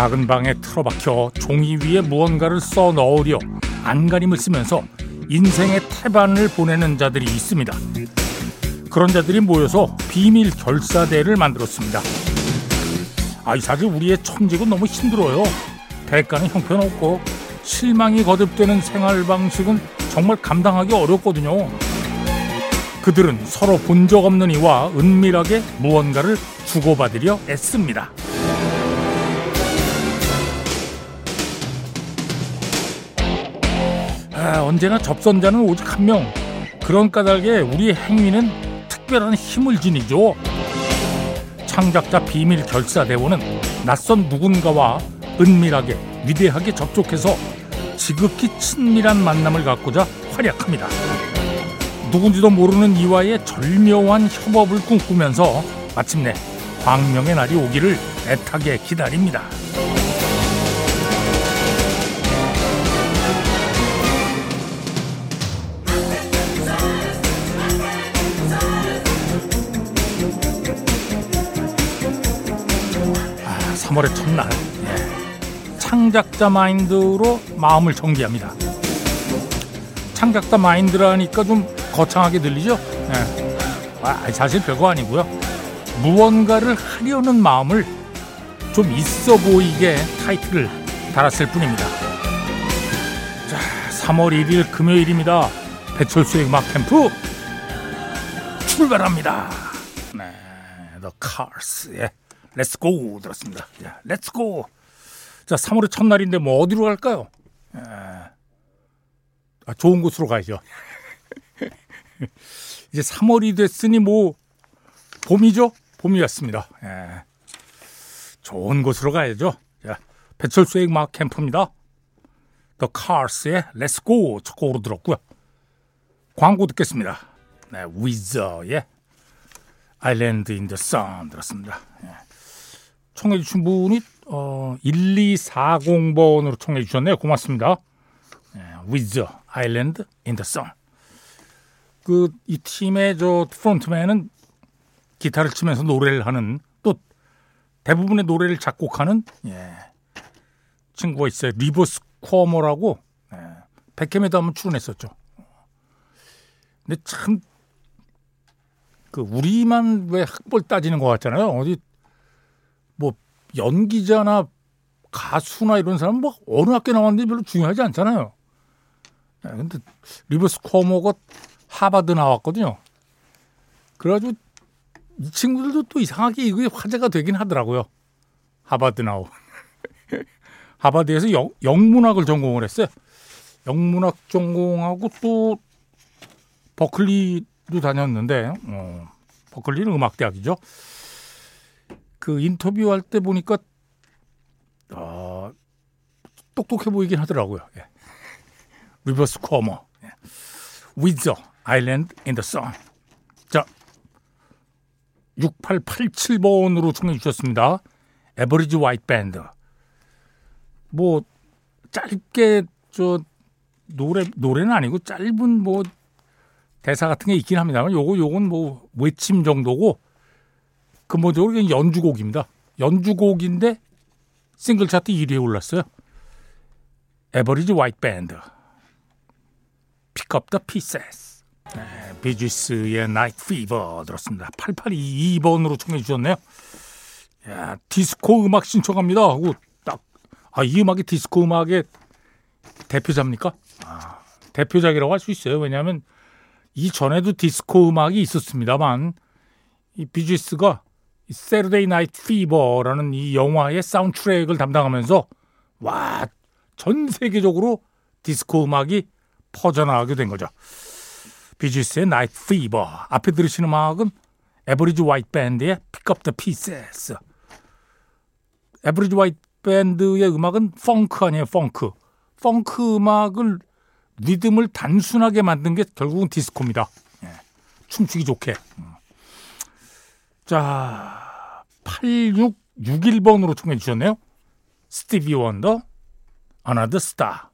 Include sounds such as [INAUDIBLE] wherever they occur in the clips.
작은 방에 틀어박혀 종이 위에 무언가를 써 넣으려 안간힘을 쓰면서 인생의 태반을 보내는 자들이 있습니다. 그런 자들이 모여서 비밀 결사대를 만들었습니다. 아, 이 사실 우리의 청직은 너무 힘들어요. 대가는 형편없고 실망이 거듭되는 생활 방식은 정말 감당하기 어렵거든요. 그들은 서로 본 적 없는 이와 은밀하게 무언가를 주고받으려 애씁니다. 아, 언제나 접선자는 오직 한 명. 그런 까닭에 우리의 행위는 특별한 힘을 지니죠. 창작자 비밀 결사 대원은 낯선 누군가와 은밀하게 위대하게 접촉해서 지극히 친밀한 만남을 갖고자 활약합니다. 누군지도 모르는 이와의 절묘한 협업을 꿈꾸면서 마침내 광명의 날이 오기를 애타게 기다립니다. 3월의 첫날 예. 창작자 마인드로 마음을 정비합니다. 창작자 마인드라니까 좀 거창하게 들리죠? 예. 아, 사실 별거 아니고요. 무언가를 하려는 마음을 좀 있어 보이게 타이틀을 달았을 뿐입니다. 자, 3월 1일 금요일입니다. 배철수의 음악 캠프 출발합니다. 네, The Cars Go 들었습니다. 야, Let's Go. 자, 3월의 첫날인데 뭐 어디로 갈까요? 에, 아, 좋은 곳으로 가야죠. [LAUGHS] 이제 3월이 됐으니 뭐 봄이죠? 봄이 왔습니다. 예. 좋은 곳으로 가야죠. 자, 배철수의 음악 캠프입니다. The Cars의 Let's Go 첫 곡으로 들었고요. 광고 듣겠습니다. 네, 위저의 Island in the Sun 들었습니다. 예. 청해 주신 분이 어, 1240번으로 청해 주셨네요. 고맙습니다. 예, Weezer Island in the Sun. 그 이 팀의 저 frontman은 기타를 치면서 노래를 하는 또 대부분의 노래를 작곡하는 예, 친구가 있어요. Rivers Cuomo라고 예, 백캠에도 한번 출연했었죠. 근데 참 그 우리만 왜 학벌 따지는 것 같잖아요. 어디 뭐 연기자나 가수나 이런 사람 뭐 어느 학교 나왔는지 별로 중요하지 않잖아요. 예, 근데 Rivers Cuomo가 하버드 나왔거든요. 그래가지고 이 친구들도 또 이상하게 이게 화제가 되긴 하더라고요. 하버드 나오. [LAUGHS] 하버드에서 영, 영문학을 전공을 했어요. 영문학 전공하고 또 버클리도 다녔는데 어, 버클리는 음악대학이죠. 그 인터뷰할 때 보니까 어, 똑똑해 보이긴 하더라고요. 예. 리버스 쿠오모, 예. 위저 Island in the Sun. 자, 6887번으로 청해 주셨습니다. Average White Band. 뭐 짧게 저 노래 노래는 아니고 짧은 뭐 대사 같은 게 있긴 합니다만 요거 요건 뭐 외침 정도고 근본적으로 그냥 연주곡입니다. 연주곡인데 싱글 차트 1위에 올랐어요. Average White Band. Pick Up the Pieces. 비지스의 Night Fever 들었습니다. 8822번으로 청해 주셨네요. 야, 디스코 음악 신청합니다 하고 딱 아, 이 음악이 디스코 음악의 대표작입니까? 아, 대표작이라고 할 수 있어요. 왜냐하면 이전에도 디스코 음악이 있었습니다만 이 비지스가 Saturday Night Fever라는 이 영화의 사운드트랙을 담당하면서 와, 전 세계적으로 디스코 음악이 퍼져나가게 된 거죠. 비지스의 Night Fever 앞에 들으시는 음악은 Average White Band의 Pick Up the Pieces Average White Band의 음악은 펑크 아니에요 펑크 펑크 음악을 리듬을 단순하게 만든 게 결국은 디스코입니다 예, 춤추기 좋게 음. 자 8661번으로 청해 주셨네요. 스티비 원더, Another Star.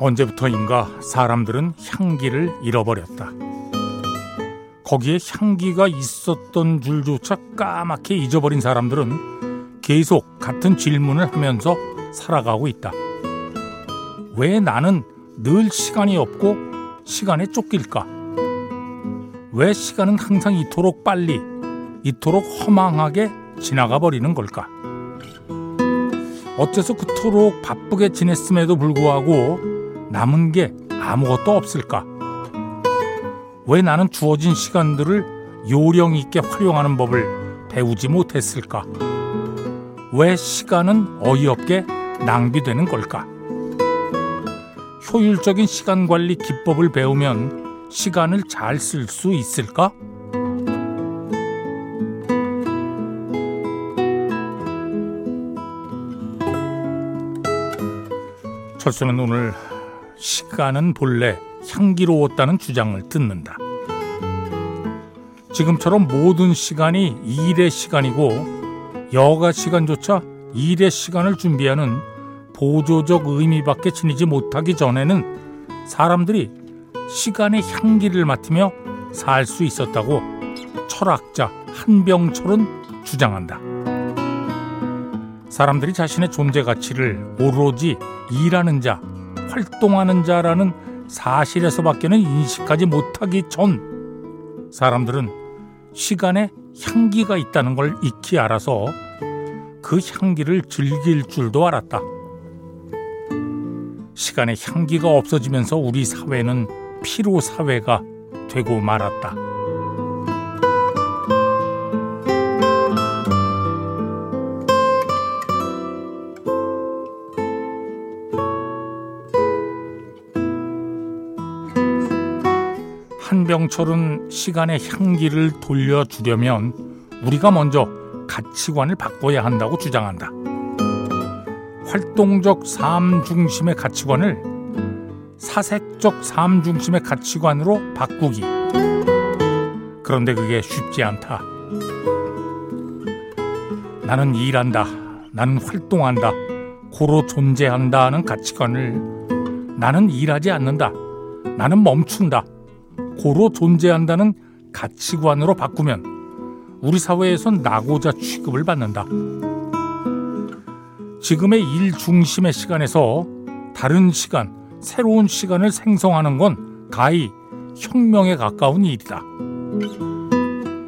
언제부터인가 사람들은 향기를 잃어버렸다. 거기에 향기가 있었던 줄조차 까맣게 잊어버린 사람들은 계속 같은 질문을 하면서 살아가고 있다. 왜 나는 늘 시간이 없고 시간에 쫓길까? 왜 시간은 항상 이토록 빨리, 이토록 허망하게 지나가 버리는 걸까? 어째서 그토록 바쁘게 지냈음에도 불구하고 남은 게 아무것도 없을까? 왜 나는 주어진 시간들을 요령 있게 활용하는 법을 배우지 못했을까? 왜 시간은 어이없게 낭비되는 걸까? 효율적인 시간 관리 기법을 배우면 시간을 잘 쓸 수 있을까? 철수는 오늘 시간은 본래 향기로웠다는 주장을 듣는다. 지금처럼 모든 시간이 일의 시간이고 여가 시간조차 일의 시간을 준비하는 보조적 의미밖에 지니지 못하기 전에는 사람들이 시간의 향기를 맡으며 살 수 있었다고 철학자 한병철은 주장한다. 사람들이 자신의 존재 가치를 오로지 일하는 자, 활동하는 자라는 사실에서밖에는 인식하지 못하기 전 사람들은 시간에 향기가 있다는 걸 익히 알아서 그 향기를 즐길 줄도 알았다. 시간의 향기가 없어지면서 우리 사회는 피로 사회가 되고 말았다. 한병철은 시간의 향기를 돌려주려면 우리가 먼저 가치관을 바꿔야 한다고 주장한다. 활동적 삶 중심의 가치관을 사색적 삶 중심의 가치관으로 바꾸기. 그런데 그게 쉽지 않다. 나는 일한다. 나는 활동한다. 고로 존재한다 하는 가치관을 나는 일하지 않는다. 나는 멈춘다. 고로 존재한다는 가치관으로 바꾸면 우리 사회에선 나고자 취급을 받는다. 지금의 일 중심의 시간에서 다른 시간, 새로운 시간을 생성하는 건 가히 혁명에 가까운 일이다.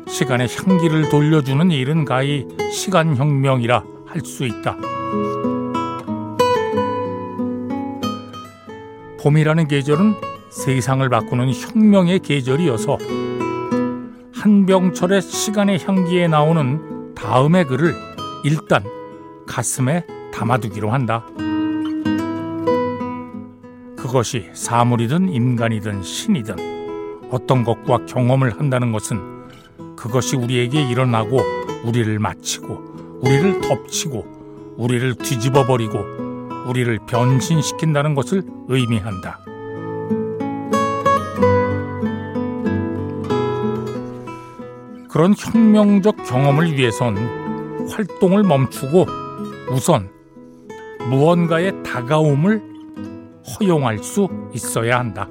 시간의 향기를 돌려주는 일은 가히 시간혁명이라 할 수 있다. 봄이라는 계절은 세상을 바꾸는 혁명의 계절이어서 한병철의 시간의 향기에 나오는 다음의 글을 일단 가슴에 담아두기로 한다. 그것이 사물이든 인간이든 신이든 어떤 것과 경험을 한다는 것은 그것이 우리에게 일어나고 우리를 마치고 우리를 덮치고 우리를 뒤집어 버리고 우리를 변신시킨다는 것을 의미한다. 그런 혁명적 경험을 위해선 활동을 멈추고 우선 무언가의 다가옴을 허용할 수 있어야 한다.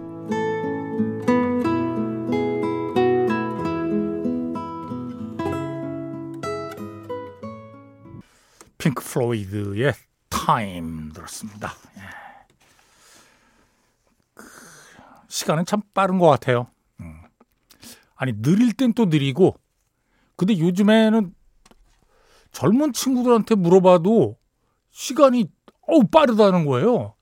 핑크 플로이드의 Time 들었습니다. 예. 그 시간은 참 빠른 것 같아요. 음. 아니 느릴 땐 또 느리고 근데 요즘에는 젊은 친구들한테 물어봐도 시간이 어우 빠르다는 거예요.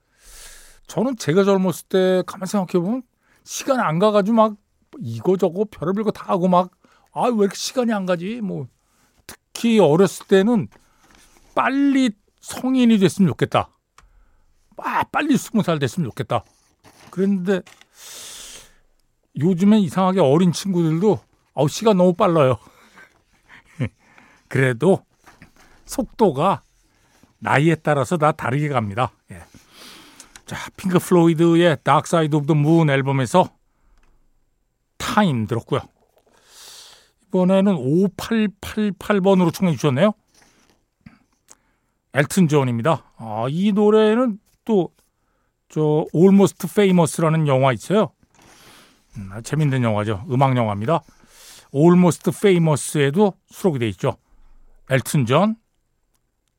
저는 제가 젊었을 때 가만 생각해 보면 시간 안 가가지고 막 이거 저거 별의별 거 다 하고 막 아 왜 이렇게 시간이 안 가지 뭐 특히 어렸을 때는 빨리 성인이 됐으면 좋겠다. 아 빨리 스무 살 됐으면 좋겠다. 그랬는데 요즘엔 이상하게 어린 친구들도 아우 시간 너무 빨라요. 그래도 속도가 나이에 따라서 다 다르게 갑니다. 예. 자, 핑크 플로이드의 of the Moon 앨범에서 Time 들었고요. 이번에는 5888번으로 청해 주셨네요. 엘튼 존입니다. 아, 이 노래는 또 저 Almost Famous라는 영화 있어요. 음, 재밌는 영화죠. 음악 영화입니다. Almost Famous에도 수록이 돼 있죠. 엘튼 존,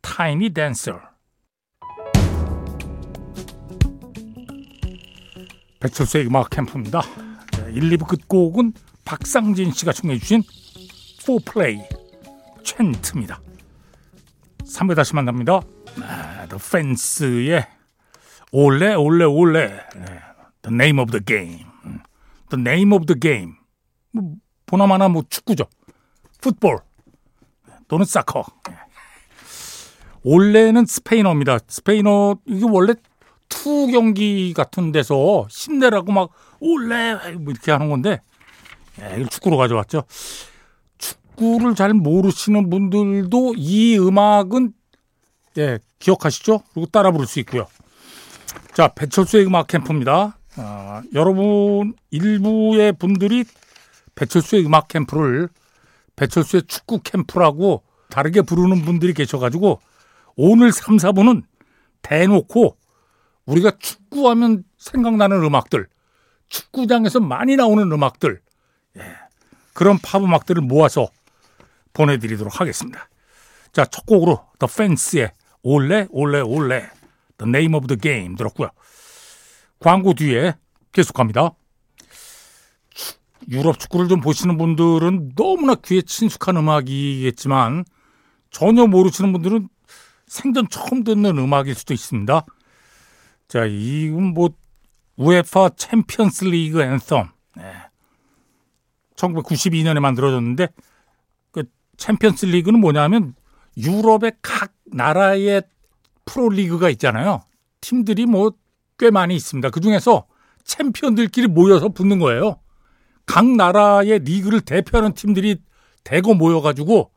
Tiny Dancer. 배철수의 음악 캠프입니다. 1, 2부 끝곡은 박상진 씨가 청해 주신 4플레이 챈트입니다. 3부 다시 만납니다. 아, The Fance의 올레 올레 올레 The Name of the Game The Name of the Game 뭐, 보나마나 뭐 축구죠. 풋볼 또는 사커 올레는 스페인어입니다. 스페인어 이게 원래 투 경기 같은 데서 힘내라고 막 olé 뭐 이렇게 하는 건데 예, 축구로 가져왔죠. 축구를 잘 모르시는 분들도 이 음악은 예, 기억하시죠? 그리고 따라 부를 수 있고요. 자, 배철수의 음악 캠프입니다. 아, 여러분 일부의 분들이 배철수의 음악 캠프를 배철수의 축구 캠프라고 다르게 부르는 분들이 계셔가지고 오늘 3, 4부는 대놓고 우리가 축구하면 생각나는 음악들, 축구장에서 많이 나오는 음악들, 예, 그런 팝 음악들을 모아서 보내드리도록 하겠습니다. 자, 첫 곡으로 The Fance의 올레 올레 올레 The Name of the Game 들었고요. 광고 뒤에 계속합니다. 유럽 축구를 좀 보시는 분들은 너무나 귀에 친숙한 음악이겠지만 전혀 모르시는 분들은 생전 처음 듣는 음악일 수도 있습니다. 자, 이건 뭐 UEFA 챔피언스 리그 Anthem. 네. 1992년에 만들어졌는데 그 챔피언스 리그는 뭐냐면 유럽의 각 나라의 프로 리그가 있잖아요. 팀들이 뭐 꽤 많이 있습니다. 그 중에서 챔피언들끼리 모여서 붙는 거예요. 각 나라의 리그를 대표하는 팀들이 대거 모여가지고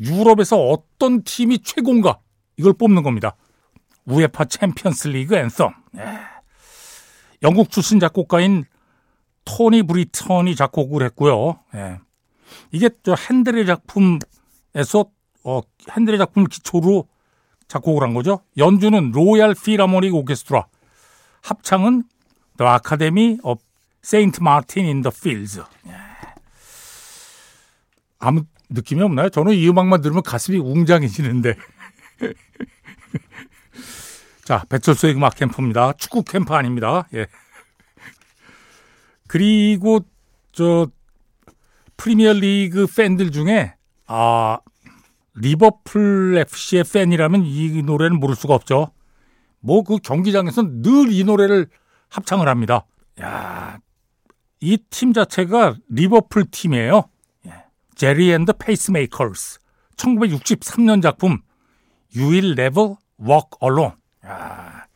유럽에서 어떤 팀이 최고인가 이걸 뽑는 겁니다. UEFA 챔피언스 리그 Anthem. 예. 영국 출신 작곡가인 토니 브리턴이 작곡을 했고요. 예. 이게 저 헨델의 작품에서 어, 헨델의 작품을 기초로 작곡을 한 거죠. 연주는 로얄 필하모닉 오케스트라, 합창은 The Academy Martin in the Fields. 예. 아무 느낌이 없나요? 저는 이 음악만 들으면 가슴이 웅장해지는데. [LAUGHS] 자, 배철수의 음악 캠프입니다. 축구 캠프 아닙니다. 예. 그리고 저 프리미어 리그 팬들 중에 아 리버풀 FC의 팬이라면 이 노래는 모를 수가 없죠. 뭐 그 경기장에서 늘 이 노래를 합창을 합니다. 야, 이 팀 자체가 리버풀 팀이에요. 제리 앤 더 페이스메이커스 1963년 작품 You Will Never Walk Alone. 야,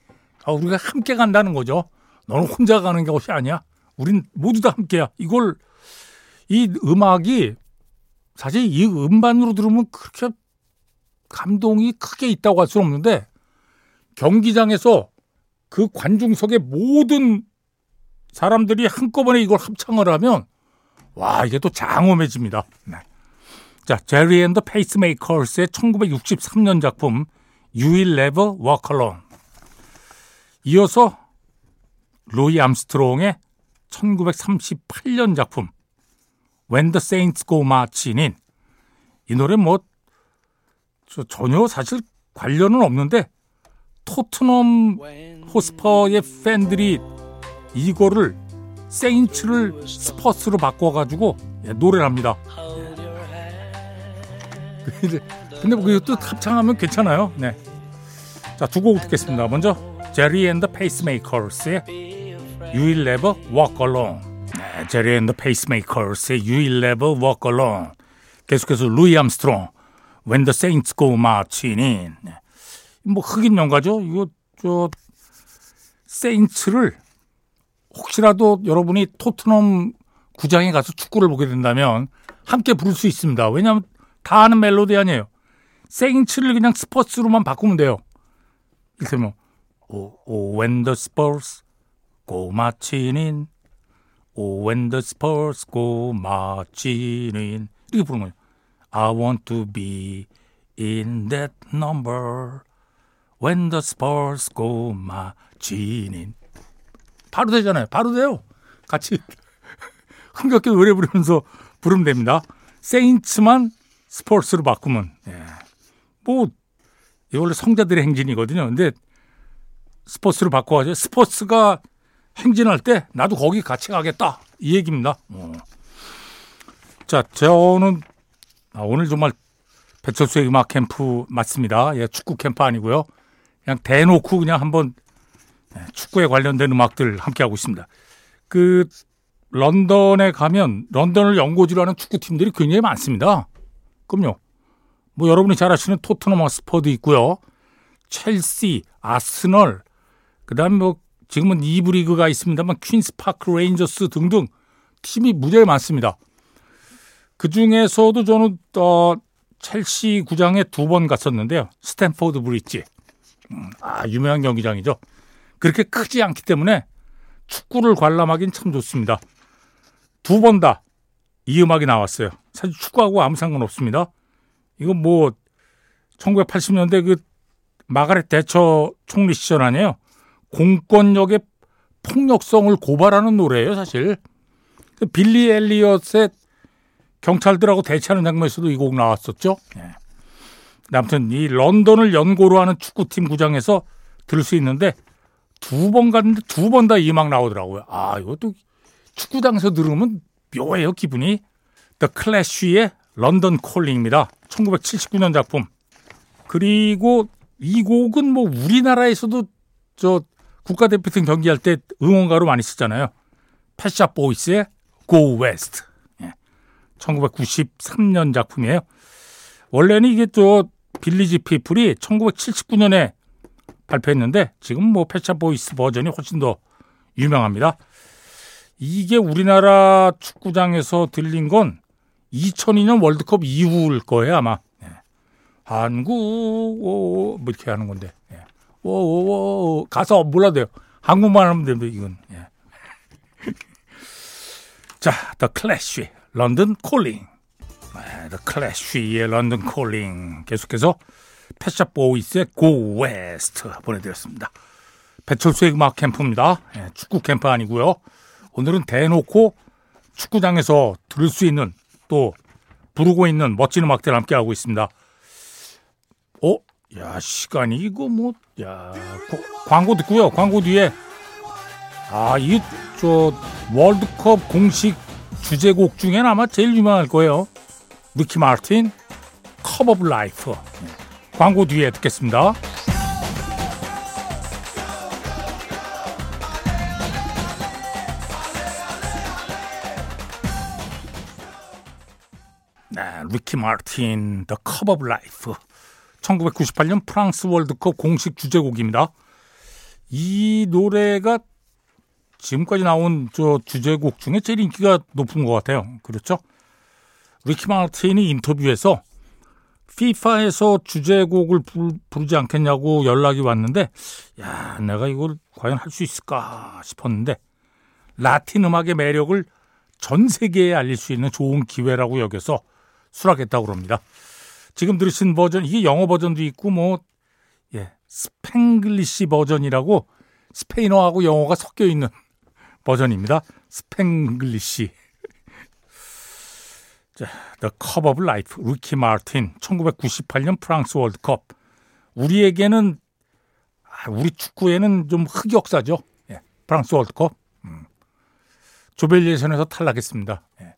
아, 우리가 함께 간다는 거죠. 너는 혼자 가는 것이 아니야. 우린 모두 다 함께야. 이걸 이 음악이 사실 이 음반으로 들으면 그렇게 감동이 크게 있다고 할 수는 없는데 경기장에서 그 관중석의 모든 사람들이 한꺼번에 이걸 합창을 하면 와 이게 또 장엄해집니다. 네. 자 제리 앤 더 페이스메이커스의 1963년 작품 You Will Never Walk Alone 이어서 루이 암스트롱의 1938년 작품 When the Saints Go Marching In 이 노래 뭐 전혀 사실 관련은 없는데 토트넘 홋스퍼의 팬들이 이거를 Saints를 Spurs로 바꿔가지고 예, 노래를 합니다. [LAUGHS] 근데 뭐 그것도 합창하면 괜찮아요. 네. 자, 두 곡 듣겠습니다. 먼저 제리 앤 더 페이스메이커스의 You Will Never Walk Alone. 네, Gerry and the Pacemakers의 You Will Never Walk Alone. 계속해서 루이 암스트롱 When the Saints Go Marching In. 네. 뭐 흑인 영가죠. 이거 저 Saints를 혹시라도 여러분이 토트넘 구장에 가서 축구를 보게 된다면 함께 부를 수 있습니다. 왜냐하면 다 아는 멜로디 아니에요. Saints를 그냥 Spurs로만 바꾸면 돼요. 이를테면 oh, oh, when the Spurs go marching in Oh, when the Spurs go marching in 이렇게 부르는 거예요. I want to be in that number When the Spurs go marching in. 바로 되잖아요. 바로 돼요. 같이 [LAUGHS] 흥겹게 노래 부르면서 부르면 됩니다. 세인츠만 스포츠로 바꾸면. 예. 뭐, 이 원래 성자들의 행진이거든요. 근데 스포츠로 바꿔가지고 스포츠가 행진할 때 나도 거기 같이 가겠다. 이 얘기입니다. 어. 자, 저는 아, 오늘 정말 배철수의 음악 캠프 맞습니다. 예, 축구 캠프 아니고요. 그냥 대놓고 그냥 한번 예, 축구에 관련된 음악들 함께 하고 있습니다. 그 런던에 가면 런던을 연고지로 하는 축구팀들이 굉장히 많습니다. 그럼요. 뭐 여러분이 잘 아시는 토트넘 홋스퍼도 있고요. 첼시, 아스널, 그 다음에 뭐 지금은 2부 리그가 있습니다만 퀸스 파크 레인저스 등등 팀이 무지하게 많습니다. 그 중에서도 저는 어, 첼시 구장에 두 번 갔었는데요. 스탠포드 브릿지. 음, 아, 유명한 경기장이죠. 그렇게 크지 않기 때문에 축구를 관람하기는 참 좋습니다. 두 번 다 이 음악이 나왔어요. 사실 축구하고 아무 상관 없습니다. 이건 뭐 1980년대 그 마가렛 대처 총리 시절 아니에요. 공권력의 폭력성을 고발하는 노래예요, 사실. 그 빌리 엘리엇의 경찰들하고 대치하는 장면에서도 이 곡 나왔었죠. 네. 아무튼 이 런던을 연고로 하는 축구팀 구장에서 들을 수 있는데 두 번 갔는데 두 번 다이 음악 나오더라고요. 아, 이것도 축구장에서 들으면 묘해요, 기분이. The Clash의 런던 콜링입니다. 1979년 작품. 그리고 이 곡은 뭐 우리나라에서도 저 국가대표팀 경기할 때 응원가로 많이 쓰잖아요. 패샷 보이스의 Go West. 1993년 작품이에요. 원래는 이게 또 Village People이 1979년에 발표했는데 지금 뭐 Pet Shop Boys 버전이 훨씬 더 유명합니다. 이게 우리나라 축구장에서 들린 건 2002년 월드컵 이후일 거예요 아마. 예. 한국 오, 뭐 이렇게 하는 건데. 예. 오오오 가사 몰라도 돼요. 한국말 하면 됩니다 이건. 예. [LAUGHS] 자, The Clash. London Calling. 네, The Clash의 런던 콜링. 계속해서 패샷 보이스의 Go West 보내드렸습니다. 배철수의 음악 캠프입니다. 네, 축구 캠프 아니고요. 오늘은 대놓고 축구장에서 들을 수 있는 또 부르고 있는 멋진 음악들 함께 하고 있습니다. 어? 야 시간이 이거 뭐야 광고 듣고요. 광고 뒤에 아이 저 월드컵 공식 주제곡 중엔 아마 제일 유명할 거예요. 리키 마틴, Cup of Life. 광고 뒤에 듣겠습니다. 네, 리키 마틴, The Cup of Life. 1998년 프랑스 월드컵 공식 주제곡입니다. 이 노래가 지금까지 나온 저 주제곡 중에 제일 인기가 높은 것 같아요. 그렇죠? 리키 마틴이 인터뷰에서 피파에서 주제곡을 부르지 않겠냐고 연락이 왔는데 야 내가 이걸 과연 할 수 있을까 싶었는데 라틴 음악의 매력을 전 세계에 알릴 수 있는 좋은 기회라고 여겨서 수락했다고 그럽니다. 지금 들으신 버전 이게 영어 버전도 있고 뭐 예, Spanglish 버전이라고 스페인어하고 영어가 섞여 있는 버전입니다. Spanglish. 자, The Cup of Life, 리키 마틴, 1998년 프랑스 월드컵. 우리에게는 아, 우리 축구에는 좀 흑역사죠. 예, 프랑스 월드컵. 음. 조별 예선에서 탈락했습니다. 예.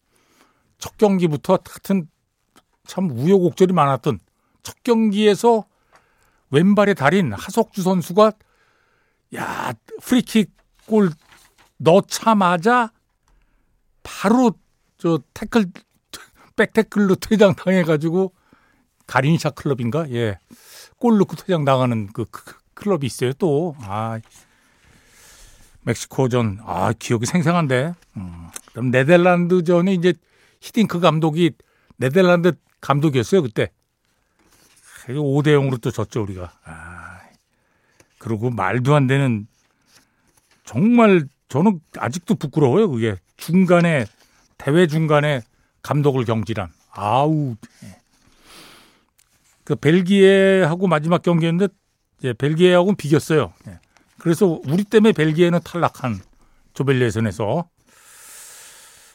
첫 경기부터 같은 참 우여곡절이 많았던 첫 경기에서 왼발의 달인 하석주 선수가 야 프리킥 골 넣자마자 바로 저 태클 백태클로 퇴장 당해가지고 가린샤 클럽인가? 예 골 넣고 퇴장 당하는 그, 그 클럽이 있어요 또 아 멕시코전. 아 기억이 생생한데. 음. 그럼 네덜란드전에 이제 히딩크 감독이 네덜란드 감독이었어요 그때. 5대 0으로 또 졌죠 우리가. 아 그리고 말도 안 되는 정말 저는 아직도 부끄러워요. 그게. 중간에 대회 중간에 감독을 경질한 아우 그 벨기에하고 마지막 경기였는데 이제 벨기에하고는 비겼어요. 예. 그래서 우리 때문에 벨기에는 탈락한 조별 예선에서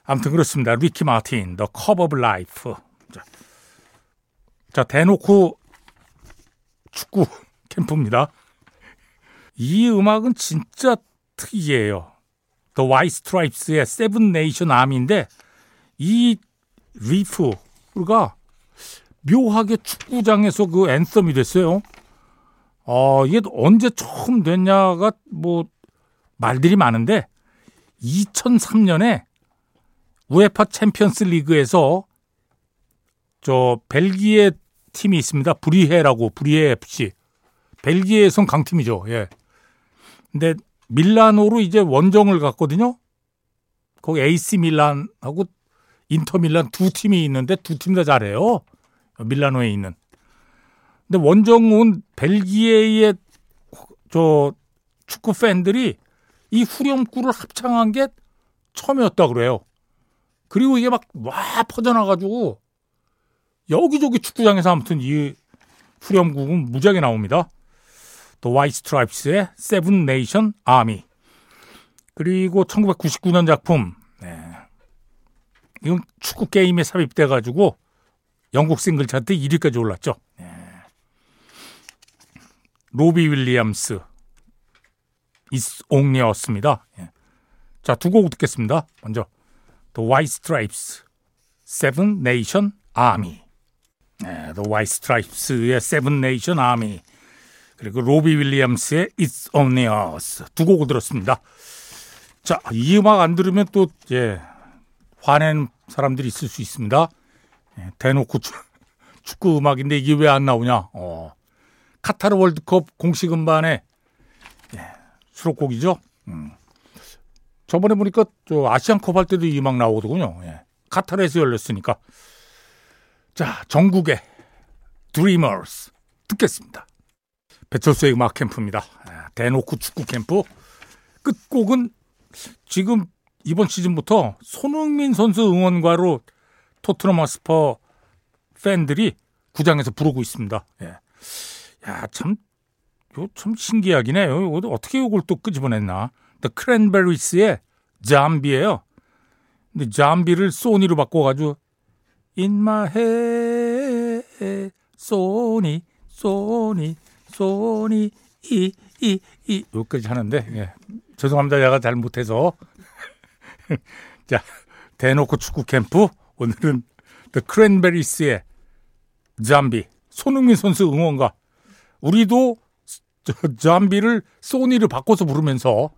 아무튼 그렇습니다. 리키 마틴, The Cup of Life. 자, 자 대놓고 축구 [LAUGHS] 캠프입니다. 이 음악은 진짜 특이해요. The White Stripes의 Seven Nation Army인데 이 riff가 묘하게 축구장에서 그 anthem이 됐어요. 어, 이게 언제 처음 됐냐가 뭐 말들이 많은데 2003년에 우에파 챔피언스 리그에서 저 벨기에 팀이 있습니다. 브뤼헤라고 브뤼헤 FC. 벨기에선 강팀이죠. 예. 근데 밀라노로 이제 원정을 갔거든요. 거기 AC 밀란하고 인터 밀란 두 팀이 있는데 두 팀 다 잘해요. 밀라노에 있는. 근데 원정 온 벨기에의 저 축구 팬들이 이 후렴구를 합창한 게 처음이었다 그래요. 그리고 이게 막 와 퍼져나가지고 여기저기 축구장에서 아무튼 이 후렴구는 무지하게 나옵니다. The White Stripes의 Seven Nation Army. 그리고 1999년 작품. 네. 이건 축구 게임에 삽입돼 가지고 영국 싱글 차트 1위까지 올랐죠. 네. 로비 윌리엄스 It's Only Us입니다. 예. 자, 두 곡 듣겠습니다. 먼저 The White Stripes, Seven Nation Army. 네, The White Stripes의 Seven Nation Army. 그리고 로비 윌리엄스의 It's Only Us 두 곡을 들었습니다. 자, 이 음악 안 들으면 또 예, 화내는 사람들이 있을 수 있습니다. 예, 대놓고 추, 축구 음악인데 이게 왜 안 나오냐? 어, 카타르 월드컵 공식 음반에 예, 수록곡이죠. 음. 저번에 보니까 저 아시안컵 할 때도 이 음악 나오거든요. 예. 카타르에서 열렸으니까. 자, 전국의 드리머스 듣겠습니다. 배철수의 음악 캠프입니다. 아, 대놓고 축구 캠프. 끝곡은 지금 이번 시즌부터 손흥민 선수 응원가로 토트넘 마스퍼 팬들이 구장에서 부르고 있습니다. 예. 야, 참, 요, 참 신기하긴 해요. 어떻게 이걸 또 끄집어냈나. The Cranberries의 잠비예요. 근데 잠비를 소니로 바꿔가지고 In my head, 소니, 소니, 소니, 이, 이, 이, 여기까지 하는데, 예. 죄송합니다. 제가 잘 못해서. [LAUGHS] 자, 대놓고 축구 캠프. 오늘은 The Cranberries의 잠비, 손흥민 선수 응원가. 우리도 저 잠비를 소니를 바꿔서 부르면서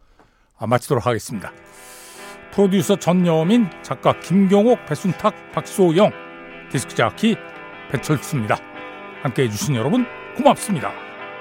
마치도록 하겠습니다. 프로듀서 전여민, 작가 김경옥, 배순탁, 박소영, 디스크 자키 배철수입니다. 함께 해주신 여러분 고맙습니다.